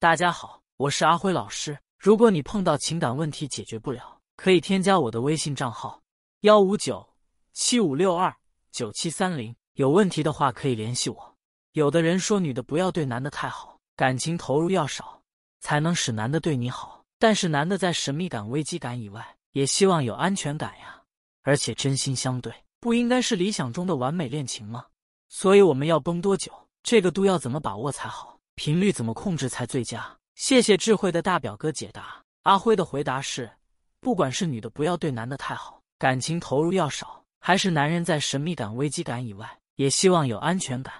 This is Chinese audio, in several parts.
大家好，我是阿辉老师。如果你碰到情感问题解决不了，可以添加我的微信账号：幺五九七五六二九七三零。有问题的话可以联系我。有的人说女的不要对男的太好，感情投入要少，才能使男的对你好。但是男的在神秘感、危机感以外，也希望有安全感呀，而且真心相对，不应该是理想中的完美恋情吗？所以我们要绷多久？这个度要怎么把握才好？频率怎么控制才最佳？谢谢智慧的大表哥解答。阿辉的回答是：不管是女的不要对男的太好，感情投入要少，还是男人在神秘感、危机感以外。也希望有安全感，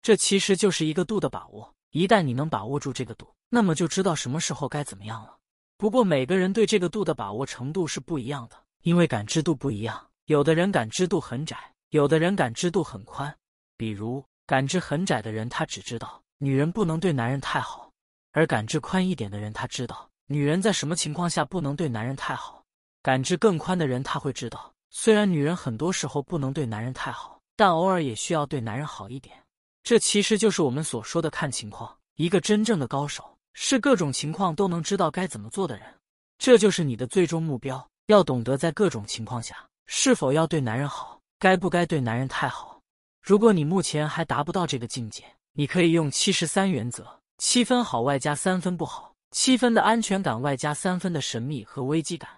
这其实就是一个度的把握。一旦你能把握住这个度，那么就知道什么时候该怎么样了。不过每个人对这个度的把握程度是不一样的，因为感知度不一样。有的人感知度很窄，有的人感知度很宽。比如感知很窄的人，他只知道女人不能对男人太好；而感知宽一点的人，他知道女人在什么情况下不能对男人太好。感知更宽的人，他会知道，虽然女人很多时候不能对男人太好。但偶尔也需要对男人好一点，这其实就是我们所说的看情况。一个真正的高手是各种情况都能知道该怎么做的人，这就是你的最终目标。要懂得在各种情况下是否要对男人好，该不该对男人太好。如果你目前还达不到这个境界，你可以用七十三原则：七分好外加三分不好，七分的安全感外加三分的神秘和危机感。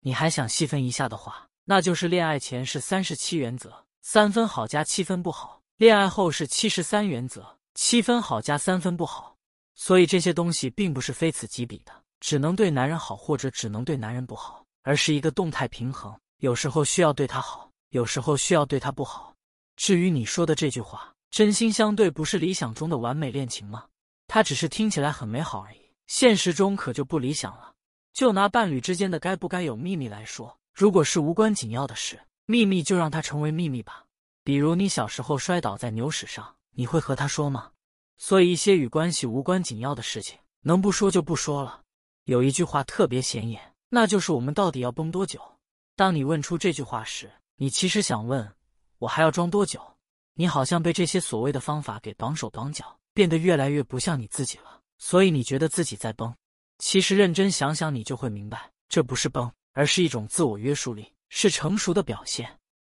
你还想细分一下的话，那就是恋爱前是三十七原则。三分好加七分不好，恋爱后是七十三原则，七分好加三分不好。所以这些东西并不是非此即彼的，只能对男人好或者只能对男人不好，而是一个动态平衡。有时候需要对他好，有时候需要对他不好。至于你说的这句话“真心相对”，不是理想中的完美恋情吗？它只是听起来很美好而已，现实中可就不理想了。就拿伴侣之间的该不该有秘密来说，如果是无关紧要的事。秘密就让它成为秘密吧。比如你小时候摔倒在牛屎上，你会和他说吗？所以一些与关系无关紧要的事情，能不说就不说了。有一句话特别显眼，那就是我们到底要崩多久？当你问出这句话时，你其实想问我还要装多久？你好像被这些所谓的方法给绑手绑脚，变得越来越不像你自己了。所以你觉得自己在崩。其实认真想想，你就会明白，这不是崩，而是一种自我约束力。是成熟的表现，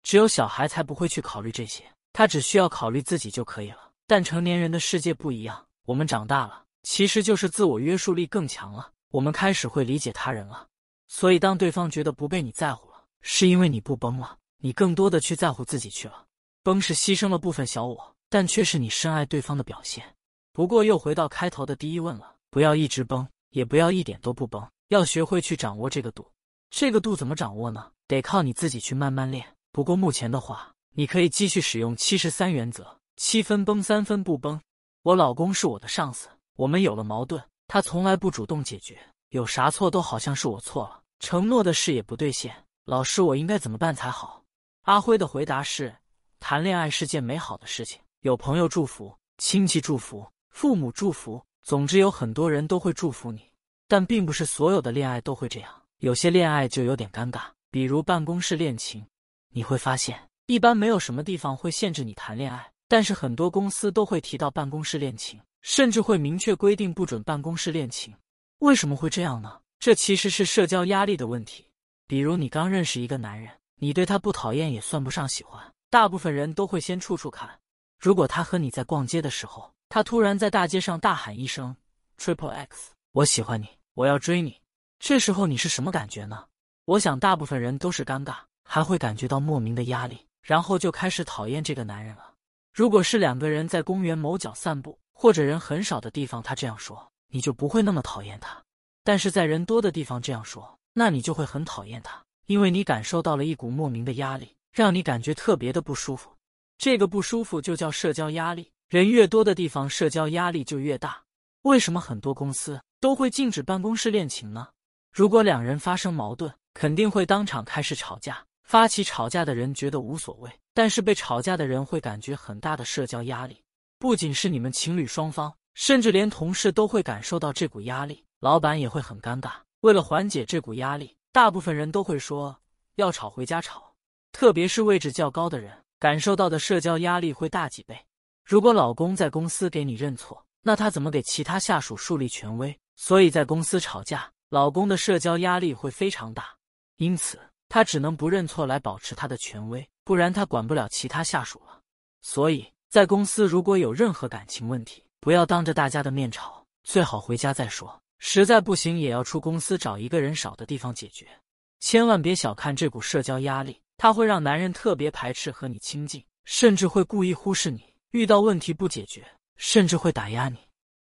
只有小孩才不会去考虑这些，他只需要考虑自己就可以了。但成年人的世界不一样，我们长大了，其实就是自我约束力更强了，我们开始会理解他人了。所以，当对方觉得不被你在乎了，是因为你不崩了，你更多的去在乎自己去了。崩是牺牲了部分小我，但却是你深爱对方的表现。不过，又回到开头的第一问了：不要一直崩，也不要一点都不崩，要学会去掌握这个度。这个度怎么掌握呢？得靠你自己去慢慢练。不过目前的话，你可以继续使用七十三原则：七分崩，三分不崩。我老公是我的上司，我们有了矛盾，他从来不主动解决，有啥错都好像是我错了，承诺的事也不兑现。老师，我应该怎么办才好？阿辉的回答是：谈恋爱是件美好的事情，有朋友祝福，亲戚祝福，父母祝福，总之有很多人都会祝福你。但并不是所有的恋爱都会这样。有些恋爱就有点尴尬，比如办公室恋情。你会发现，一般没有什么地方会限制你谈恋爱，但是很多公司都会提到办公室恋情，甚至会明确规定不准办公室恋情。为什么会这样呢？这其实是社交压力的问题。比如你刚认识一个男人，你对他不讨厌也算不上喜欢，大部分人都会先处处看。如果他和你在逛街的时候，他突然在大街上大喊一声 “Triple X”，我喜欢你，我要追你。这时候你是什么感觉呢？我想大部分人都是尴尬，还会感觉到莫名的压力，然后就开始讨厌这个男人了。如果是两个人在公园某角散步，或者人很少的地方，他这样说，你就不会那么讨厌他；但是在人多的地方这样说，那你就会很讨厌他，因为你感受到了一股莫名的压力，让你感觉特别的不舒服。这个不舒服就叫社交压力。人越多的地方，社交压力就越大。为什么很多公司都会禁止办公室恋情呢？如果两人发生矛盾，肯定会当场开始吵架。发起吵架的人觉得无所谓，但是被吵架的人会感觉很大的社交压力。不仅是你们情侣双方，甚至连同事都会感受到这股压力，老板也会很尴尬。为了缓解这股压力，大部分人都会说要吵回家吵。特别是位置较高的人，感受到的社交压力会大几倍。如果老公在公司给你认错，那他怎么给其他下属树立权威？所以在公司吵架，老公的社交压力会非常大，因此他只能不认错来保持他的权威，不然他管不了其他下属了。所以在公司如果有任何感情问题，不要当着大家的面吵，最好回家再说。实在不行，也要出公司找一个人少的地方解决。千万别小看这股社交压力，它会让男人特别排斥和你亲近，甚至会故意忽视你。遇到问题不解决，甚至会打压你。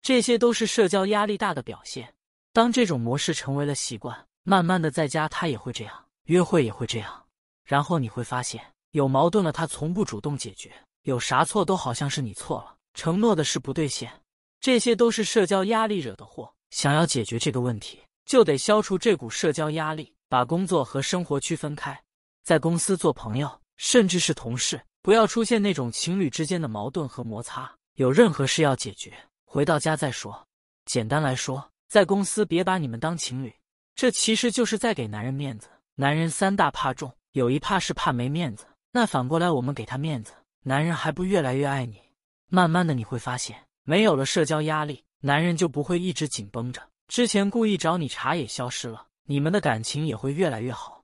这些都是社交压力大的表现。当这种模式成为了习惯，慢慢的在家他也会这样，约会也会这样。然后你会发现，有矛盾了他从不主动解决，有啥错都好像是你错了，承诺的事不兑现。这些都是社交压力惹的祸。想要解决这个问题，就得消除这股社交压力，把工作和生活区分开。在公司做朋友，甚至是同事，不要出现那种情侣之间的矛盾和摩擦。有任何事要解决，回到家再说。简单来说，在公司别把你们当情侣，这其实就是在给男人面子。男人三大怕重，有一怕是怕没面子。那反过来，我们给他面子，男人还不越来越爱你？慢慢的你会发现，没有了社交压力。男人就不会一直紧绷着，之前故意找你茬也消失了，你们的感情也会越来越好。